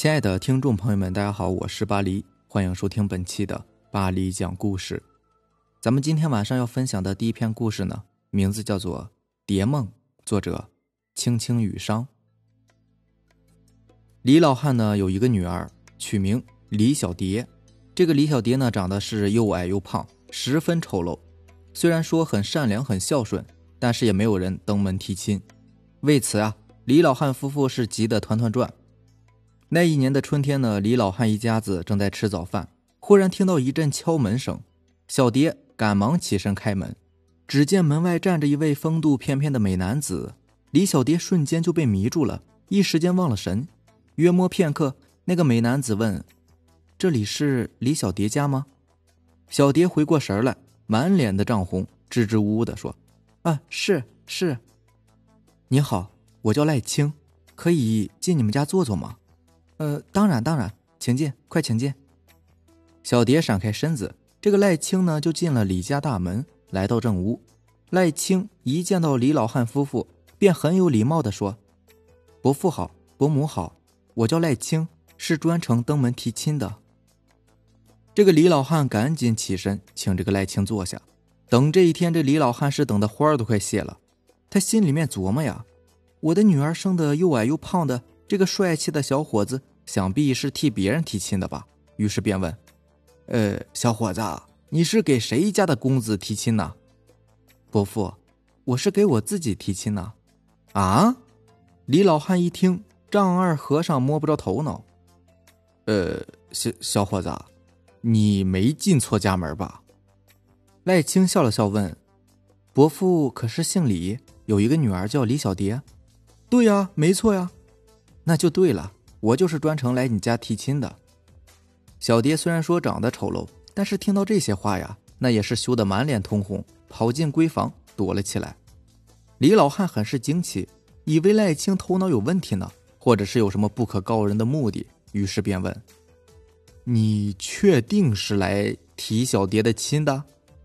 亲爱的听众朋友们，大家好，我是巴黎，欢迎收听本期的巴黎讲故事。咱们今天晚上要分享的第一篇故事呢，名字叫做《蝶梦》，作者青青雨殇。李老汉呢有一个女儿，取名李小蝶。这个李小蝶呢长得是又矮又胖，十分丑陋。虽然说很善良、很孝顺，但是也没有人登门提亲。为此啊，李老汉夫妇是急得团团转。那一年的春天呢，李老汉一家子正在吃早饭，忽然听到一阵敲门声。小蝶赶忙起身开门，只见门外站着一位风度翩翩的美男子。李小蝶瞬间就被迷住了，一时间忘了神。约摸片刻，那个美男子问：“这里是李小蝶家吗？”小蝶回过神来，满脸的涨红，支支吾吾的说：“啊，是是。你好，我叫赖青，可以进你们家坐坐吗？”“呃，当然当然，请进，快请进。”小蝶闪开身子，这个赖青呢就进了李家大门，来到正屋。赖青一见到李老汉夫妇，便很有礼貌的说：“伯父好，伯母好。”我叫赖青，是专程登门提亲的。这个李老汉赶紧起身，请这个赖青坐下。等这一天，这李老汉是等的花儿都快谢了。他心里面琢磨呀：我的女儿生的又矮又胖的，这个帅气的小伙子，想必是替别人提亲的吧？于是便问：“呃，小伙子，你是给谁家的公子提亲呢？”伯父，我是给我自己提亲呢。啊！李老汉一听。丈二和尚摸不着头脑，呃，小小伙子，你没进错家门吧？赖青笑了笑问：“伯父可是姓李，有一个女儿叫李小蝶？”“对呀，没错呀。”“那就对了，我就是专程来你家提亲的。”小蝶虽然说长得丑陋，但是听到这些话呀，那也是羞得满脸通红，跑进闺房躲了起来。李老汉很是惊奇，以为赖青头脑有问题呢。或者是有什么不可告人的目的，于是便问：“你确定是来提小蝶的亲的，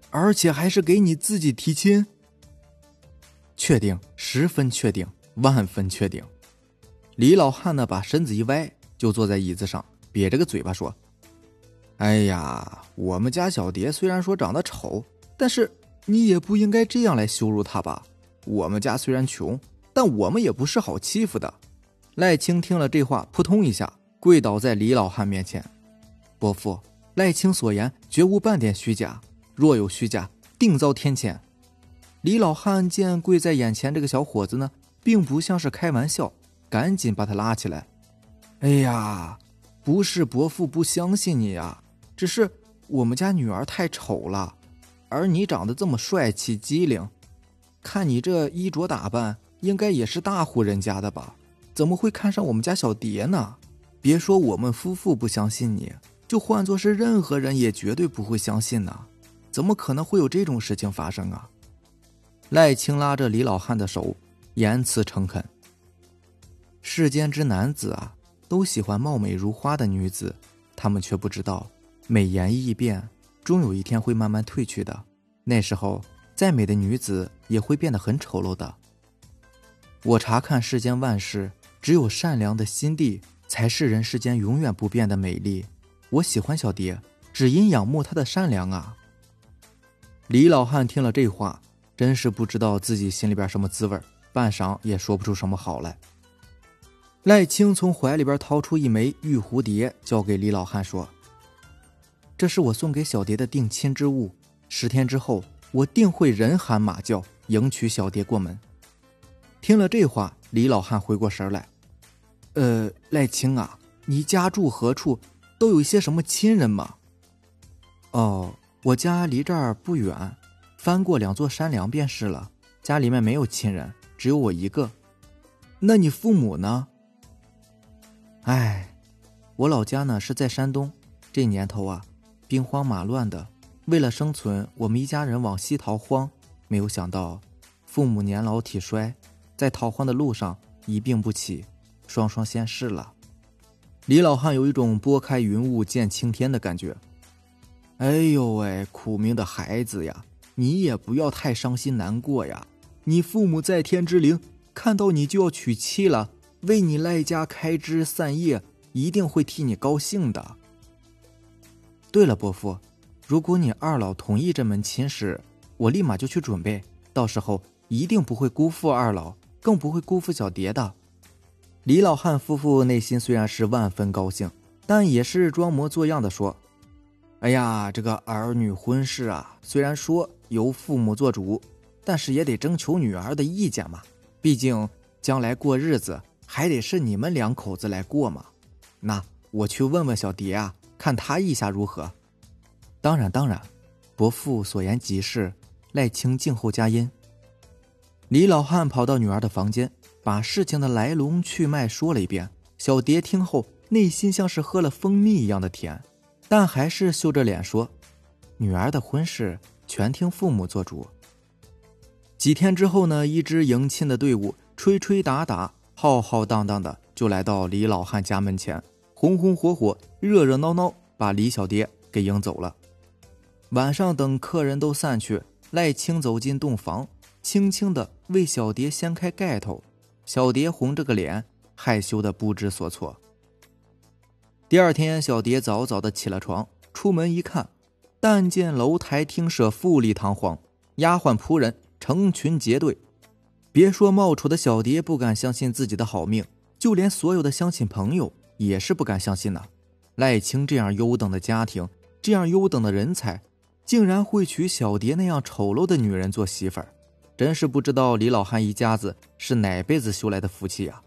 而且还是给你自己提亲？”“确定，十分确定，万分确定。”李老汉呢，把身子一歪，就坐在椅子上，瘪着个嘴巴说：“哎呀，我们家小蝶虽然说长得丑，但是你也不应该这样来羞辱她吧？我们家虽然穷，但我们也不是好欺负的。”赖青听了这话，扑通一下跪倒在李老汉面前：“伯父，赖青所言绝无半点虚假，若有虚假，定遭天谴。”李老汉见跪在眼前这个小伙子呢，并不像是开玩笑，赶紧把他拉起来：“哎呀，不是伯父不相信你呀，只是我们家女儿太丑了，而你长得这么帅气机灵，看你这衣着打扮，应该也是大户人家的吧？”怎么会看上我们家小蝶呢？别说我们夫妇不相信你，就换做是任何人也绝对不会相信呢。怎么可能会有这种事情发生啊？赖青拉着李老汉的手，言辞诚恳。世间之男子啊，都喜欢貌美如花的女子，他们却不知道，美颜易变，终有一天会慢慢褪去的。那时候，再美的女子也会变得很丑陋的。我查看世间万事。只有善良的心地，才是人世间永远不变的美丽。我喜欢小蝶，只因仰慕她的善良啊！李老汉听了这话，真是不知道自己心里边什么滋味，半晌也说不出什么好来。赖青从怀里边掏出一枚玉蝴蝶，交给李老汉说：“这是我送给小蝶的定亲之物，十天之后，我定会人喊马叫迎娶小蝶过门。”听了这话，李老汉回过神来。呃，赖青啊，你家住何处？都有一些什么亲人吗？哦，我家离这儿不远，翻过两座山梁便是了。家里面没有亲人，只有我一个。那你父母呢？哎，我老家呢是在山东，这年头啊，兵荒马乱的，为了生存，我们一家人往西逃荒。没有想到，父母年老体衰，在逃荒的路上一病不起。双双仙逝了，李老汉有一种拨开云雾见青天的感觉。哎呦喂，苦命的孩子呀，你也不要太伤心难过呀。你父母在天之灵看到你就要娶妻了，为你赖家开枝散叶，一定会替你高兴的。对了，伯父，如果你二老同意这门亲事，我立马就去准备，到时候一定不会辜负二老，更不会辜负小蝶的。李老汉夫妇内心虽然是万分高兴，但也是装模作样的说：“哎呀，这个儿女婚事啊，虽然说由父母做主，但是也得征求女儿的意见嘛。毕竟将来过日子还得是你们两口子来过嘛。那我去问问小蝶啊，看他意下如何。当然，当然，伯父所言极是。”赖清静候佳音。李老汉跑到女儿的房间。把事情的来龙去脉说了一遍，小蝶听后内心像是喝了蜂蜜一样的甜，但还是羞着脸说：“女儿的婚事全听父母做主。”几天之后呢，一支迎亲的队伍吹吹打打、浩浩荡荡的就来到李老汉家门前，红红火火、热热闹闹，把李小蝶给迎走了。晚上等客人都散去，赖青走进洞房，轻轻的为小蝶掀开盖头。小蝶红着个脸，害羞的不知所措。第二天，小蝶早早的起了床，出门一看，但见楼台厅舍富丽堂皇，丫鬟仆人成群结队。别说冒出的小蝶不敢相信自己的好命，就连所有的乡亲朋友也是不敢相信呐。赖清这样优等的家庭，这样优等的人才，竟然会娶小蝶那样丑陋的女人做媳妇儿。真是不知道李老汉一家子是哪辈子修来的福气呀！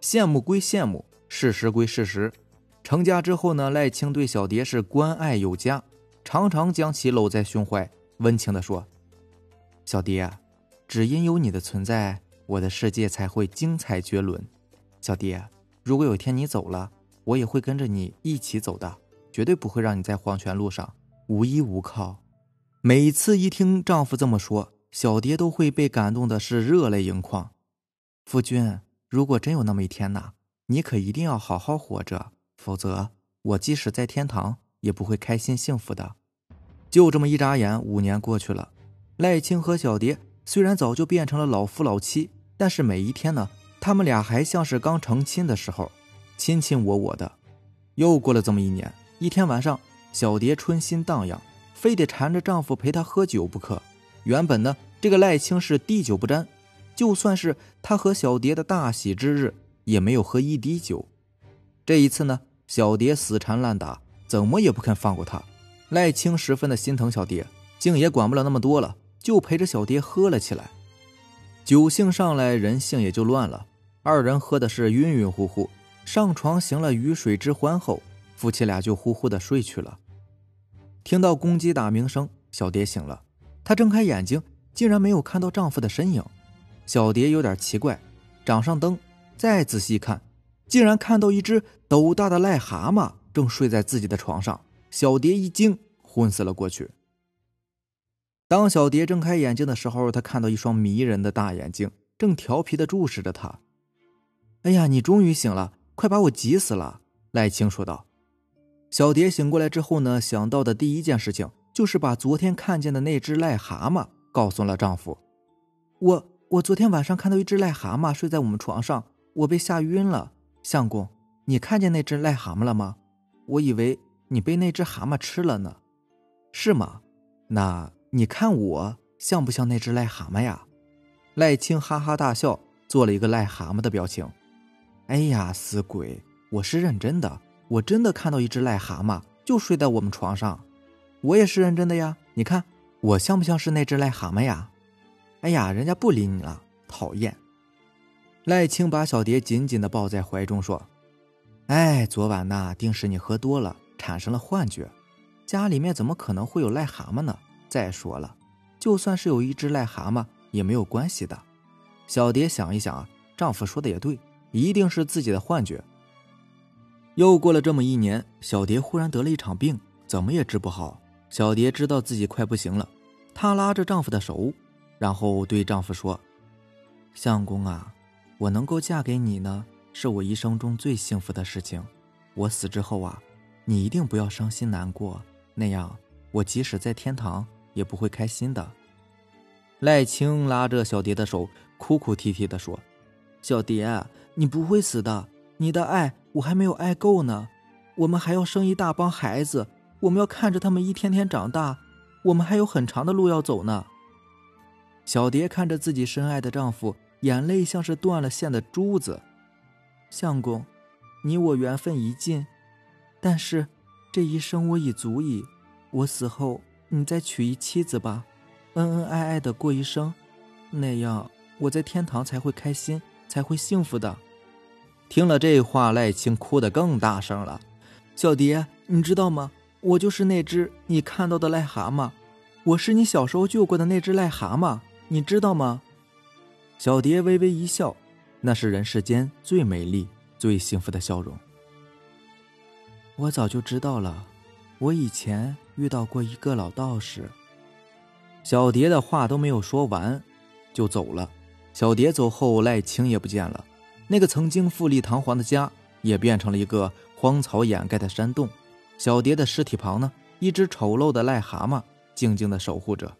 羡慕归羡慕，事实归事实。成家之后呢，赖清对小蝶是关爱有加，常常将其搂在胸怀，温情地说：“小蝶啊，只因有你的存在，我的世界才会精彩绝伦。小蝶，如果有天你走了，我也会跟着你一起走的，绝对不会让你在黄泉路上无依无靠。”每次一听丈夫这么说，小蝶都会被感动的是热泪盈眶。夫君，如果真有那么一天呐，你可一定要好好活着，否则我即使在天堂也不会开心幸福的。就这么一眨眼，五年过去了。赖青和小蝶虽然早就变成了老夫老妻，但是每一天呢，他们俩还像是刚成亲的时候，卿卿我我的。又过了这么一年，一天晚上，小蝶春心荡漾，非得缠着丈夫陪她喝酒不可。原本呢，这个赖青是滴酒不沾，就算是他和小蝶的大喜之日，也没有喝一滴酒。这一次呢，小蝶死缠烂打，怎么也不肯放过他。赖青十分的心疼小蝶，竟也管不了那么多了，就陪着小蝶喝了起来。酒兴上来，人性也就乱了。二人喝的是晕晕乎乎，上床行了鱼水之欢后，夫妻俩就呼呼的睡去了。听到公鸡打鸣声，小蝶醒了。她睁开眼睛，竟然没有看到丈夫的身影。小蝶有点奇怪，掌上灯，再仔细看，竟然看到一只斗大的癞蛤蟆正睡在自己的床上。小蝶一惊，昏死了过去。当小蝶睁开眼睛的时候，她看到一双迷人的大眼睛正调皮的注视着她。“哎呀，你终于醒了，快把我急死了！”赖青说道。小蝶醒过来之后呢，想到的第一件事情。就是把昨天看见的那只癞蛤蟆告诉了丈夫。我我昨天晚上看到一只癞蛤蟆睡在我们床上，我被吓晕了。相公，你看见那只癞蛤蟆了吗？我以为你被那只蛤蟆吃了呢。是吗？那你看我像不像那只癞蛤蟆呀？赖青哈哈大笑，做了一个癞蛤蟆的表情。哎呀，死鬼！我是认真的，我真的看到一只癞蛤蟆就睡在我们床上。我也是认真的呀，你看我像不像是那只癞蛤蟆呀？哎呀，人家不理你了，讨厌！赖青把小蝶紧紧的抱在怀中说：“哎，昨晚呐，定是你喝多了，产生了幻觉。家里面怎么可能会有癞蛤蟆呢？再说了，就算是有一只癞蛤蟆也没有关系的。”小蝶想一想啊，丈夫说的也对，一定是自己的幻觉。又过了这么一年，小蝶忽然得了一场病，怎么也治不好。小蝶知道自己快不行了，她拉着丈夫的手，然后对丈夫说：“相公啊，我能够嫁给你呢，是我一生中最幸福的事情。我死之后啊，你一定不要伤心难过，那样我即使在天堂也不会开心的。”赖青拉着小蝶的手，哭哭啼啼地说：“小蝶，你不会死的，你的爱我还没有爱够呢，我们还要生一大帮孩子，我们要看着他们一天天长大，我们还有很长的路要走呢。小蝶看着自己深爱的丈夫，眼泪像是断了线的珠子。相公，你我缘分已尽，但是这一生我已足矣。我死后，你再娶一妻子吧，恩恩爱爱的过一生，那样我在天堂才会开心，才会幸福的。听了这话，赖青哭得更大声了。小蝶，你知道吗？我就是那只你看到的癞蛤蟆，我是你小时候救过的那只癞蛤蟆，你知道吗？小蝶微微一笑，那是人世间最美丽、最幸福的笑容。我早就知道了，我以前遇到过一个老道士。小蝶的话都没有说完，就走了。小蝶走后，赖青也不见了。那个曾经富丽堂皇的家，也变成了一个荒草掩盖的山洞。小蝶的尸体旁呢，一只丑陋的癞蛤蟆静静的守护着。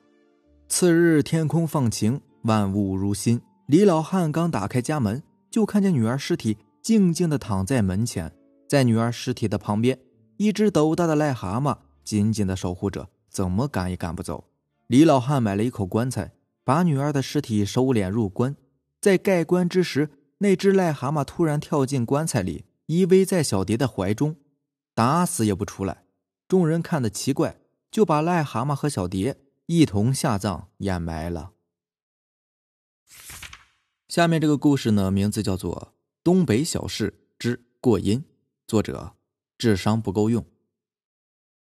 次日天空放晴，万物如新。李老汉刚打开家门，就看见女儿尸体静静的躺在门前。在女儿尸体的旁边，一只斗大的癞蛤蟆紧紧的守护着，怎么赶也赶不走。李老汉买了一口棺材，把女儿的尸体收敛入棺，在盖棺之时。那只癞蛤蟆突然跳进棺材里，依偎在小蝶的怀中，打死也不出来。众人看得奇怪，就把癞蛤蟆和小蝶一同下葬掩埋了。下面这个故事呢，名字叫做《东北小事之过阴》，作者智商不够用。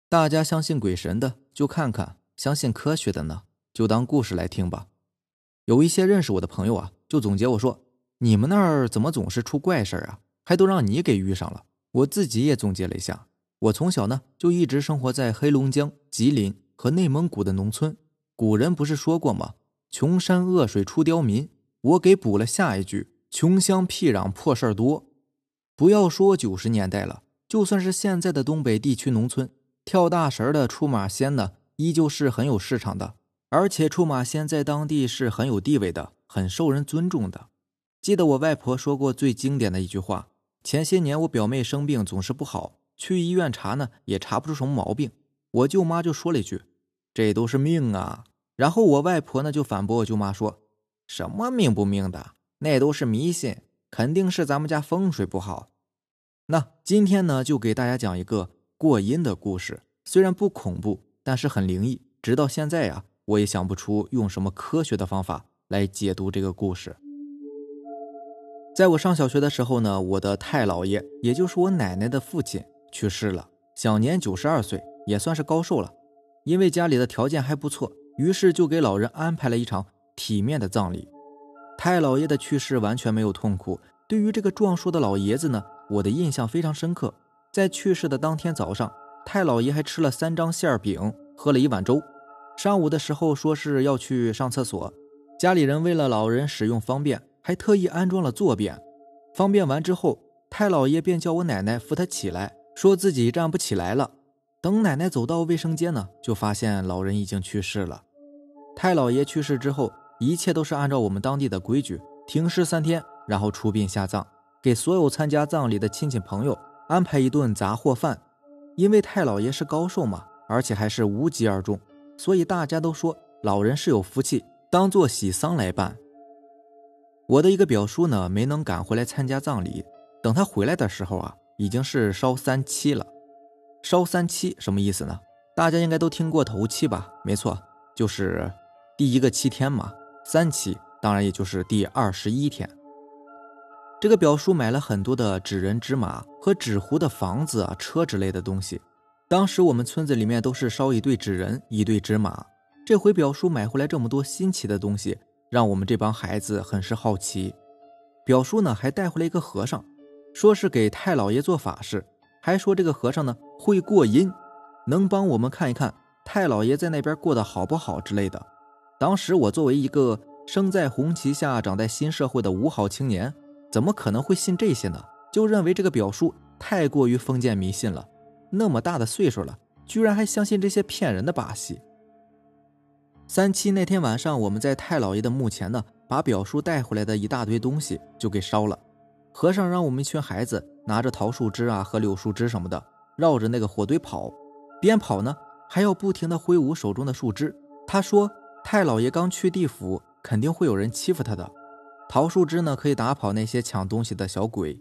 大家相信鬼神的就看看，相信科学的呢就当故事来听吧。有一些认识我的朋友啊，就总结我说。你们那儿怎么总是出怪事儿啊？还都让你给遇上了。我自己也总结了一下，我从小呢就一直生活在黑龙江、吉林和内蒙古的农村。古人不是说过吗？穷山恶水出刁民。我给补了下一句：穷乡僻壤破事儿多。不要说九十年代了，就算是现在的东北地区农村，跳大神的出马仙呢，依旧是很有市场的。而且出马仙在当地是很有地位的，很受人尊重的。记得我外婆说过最经典的一句话：前些年我表妹生病总是不好，去医院查呢也查不出什么毛病。我舅妈就说了一句：“这都是命啊。”然后我外婆呢就反驳我舅妈说：“什么命不命的，那都是迷信，肯定是咱们家风水不好。”那今天呢就给大家讲一个过阴的故事，虽然不恐怖，但是很灵异。直到现在呀，我也想不出用什么科学的方法来解读这个故事。在我上小学的时候呢，我的太姥爷，也就是我奶奶的父亲去世了，享年九十二岁，也算是高寿了。因为家里的条件还不错，于是就给老人安排了一场体面的葬礼。太姥爷的去世完全没有痛苦。对于这个壮硕的老爷子呢，我的印象非常深刻。在去世的当天早上，太姥爷还吃了三张馅饼，喝了一碗粥。上午的时候说是要去上厕所，家里人为了老人使用方便。还特意安装了坐便，方便完之后，太老爷便叫我奶奶扶他起来，说自己站不起来了。等奶奶走到卫生间呢，就发现老人已经去世了。太老爷去世之后，一切都是按照我们当地的规矩，停尸三天，然后出殡下葬，给所有参加葬礼的亲戚朋友安排一顿杂货饭。因为太老爷是高寿嘛，而且还是无疾而终，所以大家都说老人是有福气，当做喜丧来办。我的一个表叔呢，没能赶回来参加葬礼。等他回来的时候啊，已经是烧三七了。烧三七什么意思呢？大家应该都听过头七吧？没错，就是第一个七天嘛。三七当然也就是第二十一天。这个表叔买了很多的纸人、纸马和纸糊的房子啊、车之类的东西。当时我们村子里面都是烧一对纸人，一对纸马。这回表叔买回来这么多新奇的东西。让我们这帮孩子很是好奇，表叔呢还带回来一个和尚，说是给太老爷做法事，还说这个和尚呢会过阴，能帮我们看一看太老爷在那边过得好不好之类的。当时我作为一个生在红旗下、长在新社会的五好青年，怎么可能会信这些呢？就认为这个表叔太过于封建迷信了，那么大的岁数了，居然还相信这些骗人的把戏。三七那天晚上，我们在太老爷的墓前呢，把表叔带回来的一大堆东西就给烧了。和尚让我们一群孩子拿着桃树枝啊和柳树枝什么的，绕着那个火堆跑，边跑呢还要不停的挥舞手中的树枝。他说：“太老爷刚去地府，肯定会有人欺负他的。桃树枝呢可以打跑那些抢东西的小鬼，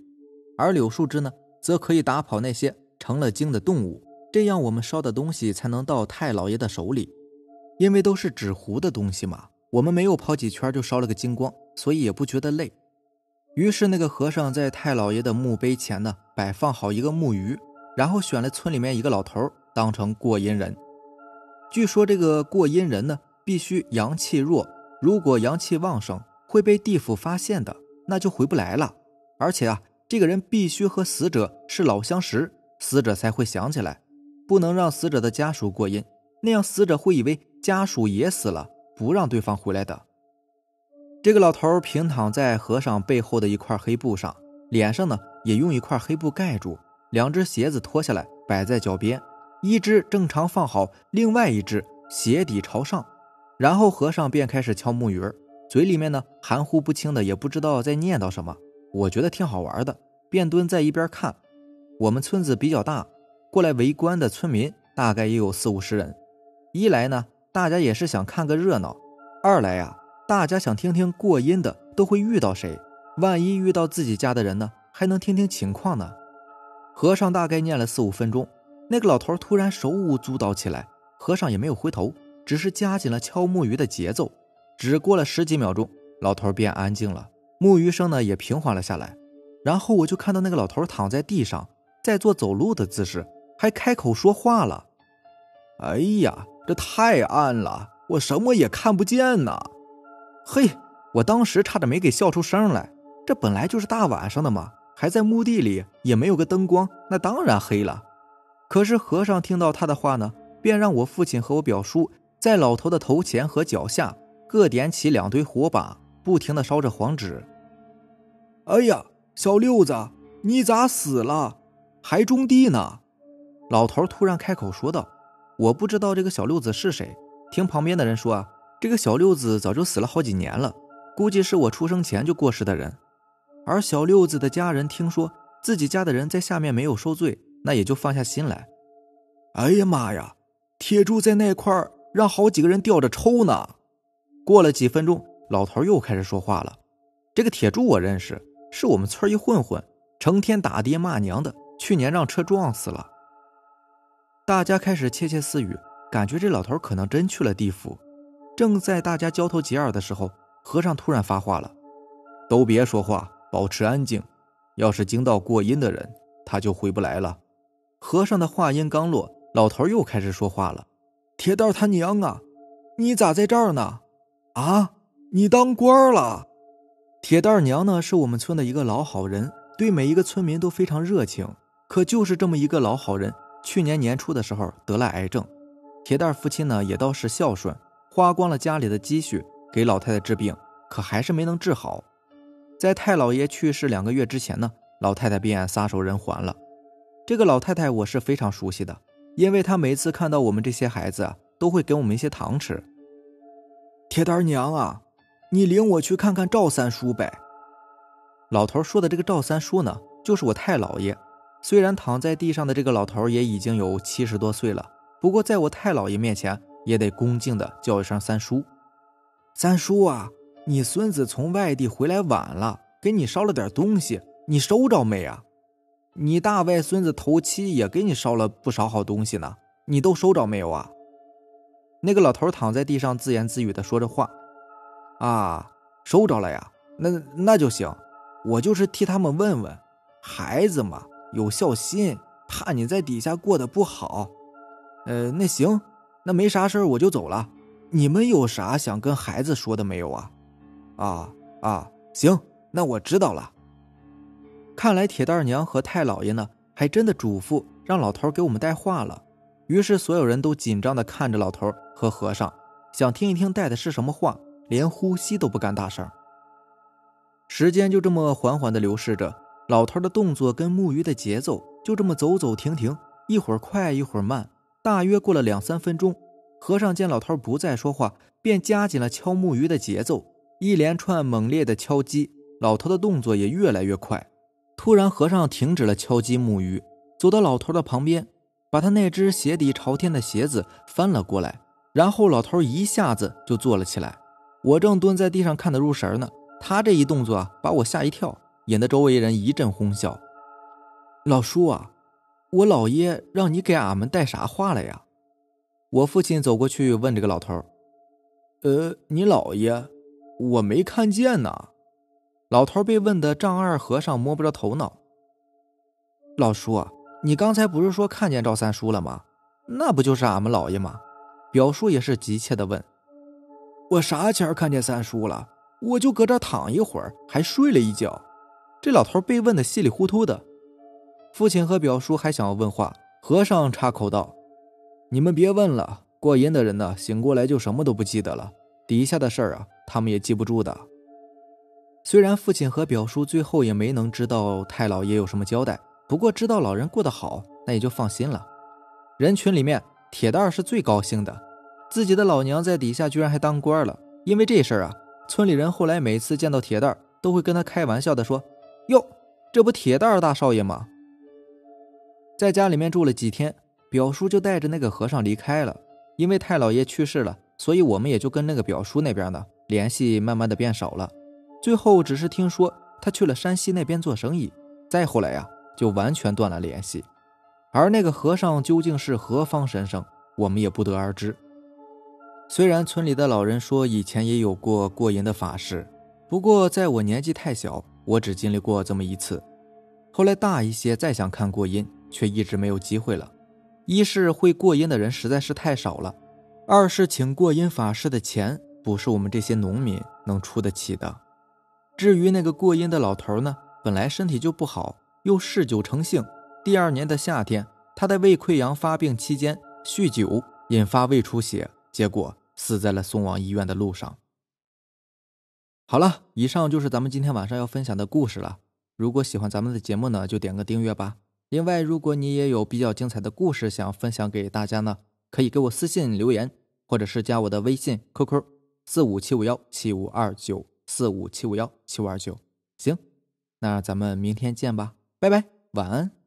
而柳树枝呢则可以打跑那些成了精的动物。这样我们烧的东西才能到太老爷的手里。因为都是纸糊的东西嘛，我们没有跑几圈就烧了个精光，所以也不觉得累。于是那个和尚在太老爷的墓碑前呢摆放好一个木鱼，然后选了村里面一个老头当成过阴人。”据说这个过阴人呢，必须阳气弱，如果阳气旺盛，会被地府发现的，那就回不来了。而且啊，这个人必须和死者是老相识，死者才会想起来，不能让死者的家属过阴，那样死者会以为家属也死了，不让对方回来的。这个老头平躺在和尚背后的一块黑布上，脸上呢也用一块黑布盖住，两只鞋子脱下来摆在脚边。一只正常放好，另外一只鞋底朝上，然后和尚便开始敲木鱼儿，嘴里面呢含糊不清的，也不知道在念叨什么。我觉得挺好玩的，便蹲在一边看。我们村子比较大，过来围观的村民大概也有四五十人。一来呢，大家也是想看个热闹；二来呀，大家想听听过阴的都会遇到谁，万一遇到自己家的人呢，还能听听情况呢。和尚大概念了四五分钟。那个老头突然手舞足蹈起来，和尚也没有回头，只是加紧了敲木鱼的节奏。只过了十几秒钟，老头便安静了，木鱼声呢也平缓了下来。然后我就看到那个老头躺在地上，在做走路的姿势，还开口说话了。哎呀，这太暗了，我什么也看不见呐！嘿，我当时差点没给笑出声来。这本来就是大晚上的嘛，还在墓地里，也没有个灯光，那当然黑了。可是和尚听到他的话呢，便让我父亲和我表叔在老头的头前和脚下各点起两堆火把，不停的烧着黄纸。哎呀，小六子，你咋死了？还种地呢？老头突然开口说道：“我不知道这个小六子是谁。听旁边的人说啊，这个小六子早就死了好几年了，估计是我出生前就过世的人。而小六子的家人听说自己家的人在下面没有受罪。”那也就放下心来。哎呀妈呀！铁柱在那块儿让好几个人吊着抽呢。过了几分钟，老头又开始说话了。这个铁柱我认识，是我们村一混混，成天打爹骂娘的，去年让车撞死了。大家开始窃窃私语，感觉这老头可能真去了地府。正在大家交头接耳的时候，和尚突然发话了：“都别说话，保持安静。要是惊到过阴的人，他就回不来了。”和尚的话音刚落，老头又开始说话了：“铁蛋他娘啊，你咋在这儿呢？啊，你当官了？铁蛋娘呢，是我们村的一个老好人，对每一个村民都非常热情。可就是这么一个老好人，去年年初的时候得了癌症。铁蛋父亲呢，也倒是孝顺，花光了家里的积蓄给老太太治病，可还是没能治好。在太老爷去世两个月之前呢，老太太便撒手人寰了。”这个老太太我是非常熟悉的，因为她每次看到我们这些孩子啊，都会给我们一些糖吃。铁蛋娘啊，你领我去看看赵三叔呗。老头说的这个赵三叔呢，就是我太姥爷。虽然躺在地上的这个老头也已经有七十多岁了，不过在我太姥爷面前也得恭敬的叫一声三叔。三叔啊，你孙子从外地回来晚了，给你烧了点东西，你收着没啊？你大外孙子头七也给你烧了不少好东西呢，你都收着没有啊？那个老头躺在地上自言自语的说着话，啊，收着了呀，那那就行，我就是替他们问问，孩子嘛有孝心，怕你在底下过得不好，呃，那行，那没啥事我就走了，你们有啥想跟孩子说的没有啊？啊啊，行，那我知道了。看来铁蛋娘和太老爷呢，还真的嘱咐让老头给我们带话了。于是所有人都紧张地看着老头和和尚，想听一听带的是什么话，连呼吸都不敢大声。时间就这么缓缓地流逝着，老头的动作跟木鱼的节奏就这么走走停停，一会儿快一会儿慢。大约过了两三分钟，和尚见老头不再说话，便加紧了敲木鱼的节奏，一连串猛烈的敲击，老头的动作也越来越快。突然，和尚停止了敲击木鱼，走到老头的旁边，把他那只鞋底朝天的鞋子翻了过来，然后老头一下子就坐了起来。我正蹲在地上看得入神呢，他这一动作啊，把我吓一跳，引得周围人一阵哄笑。老叔啊，我姥爷让你给俺们带啥话了呀？我父亲走过去问这个老头：“呃，你姥爷，我没看见呢。”老头被问的丈二和尚摸不着头脑。老叔，你刚才不是说看见赵三叔了吗？那不就是俺们老爷吗？表叔也是急切的问。我啥前看见三叔了？我就搁这躺一会儿，还睡了一觉。这老头被问的稀里糊涂的。父亲和表叔还想要问话，和尚插口道：“你们别问了，过阴的人呢，醒过来就什么都不记得了，底下的事儿啊，他们也记不住的。”虽然父亲和表叔最后也没能知道太老爷有什么交代，不过知道老人过得好，那也就放心了。人群里面，铁蛋儿是最高兴的，自己的老娘在底下居然还当官了。因为这事儿啊，村里人后来每次见到铁蛋儿都会跟他开玩笑的说：“哟，这不铁蛋儿大少爷吗？”在家里面住了几天，表叔就带着那个和尚离开了。因为太老爷去世了，所以我们也就跟那个表叔那边的联系慢慢的变少了。最后只是听说他去了山西那边做生意，再后来呀就完全断了联系。而那个和尚究竟是何方神圣，我们也不得而知。虽然村里的老人说以前也有过过阴的法事，不过在我年纪太小，我只经历过这么一次。后来大一些再想看过阴，却一直没有机会了。一是会过阴的人实在是太少了，二是请过阴法师的钱不是我们这些农民能出得起的。至于那个过阴的老头呢，本来身体就不好，又嗜酒成性。第二年的夏天，他在胃溃疡发病期间酗酒，引发胃出血，结果死在了送往医院的路上。好了，以上就是咱们今天晚上要分享的故事了。如果喜欢咱们的节目呢，就点个订阅吧。另外，如果你也有比较精彩的故事想分享给大家呢，可以给我私信留言，或者是加我的微信 QQ 四五七五幺七五二九。四五七五幺七五二九，行，那咱们明天见吧，拜拜，晚安。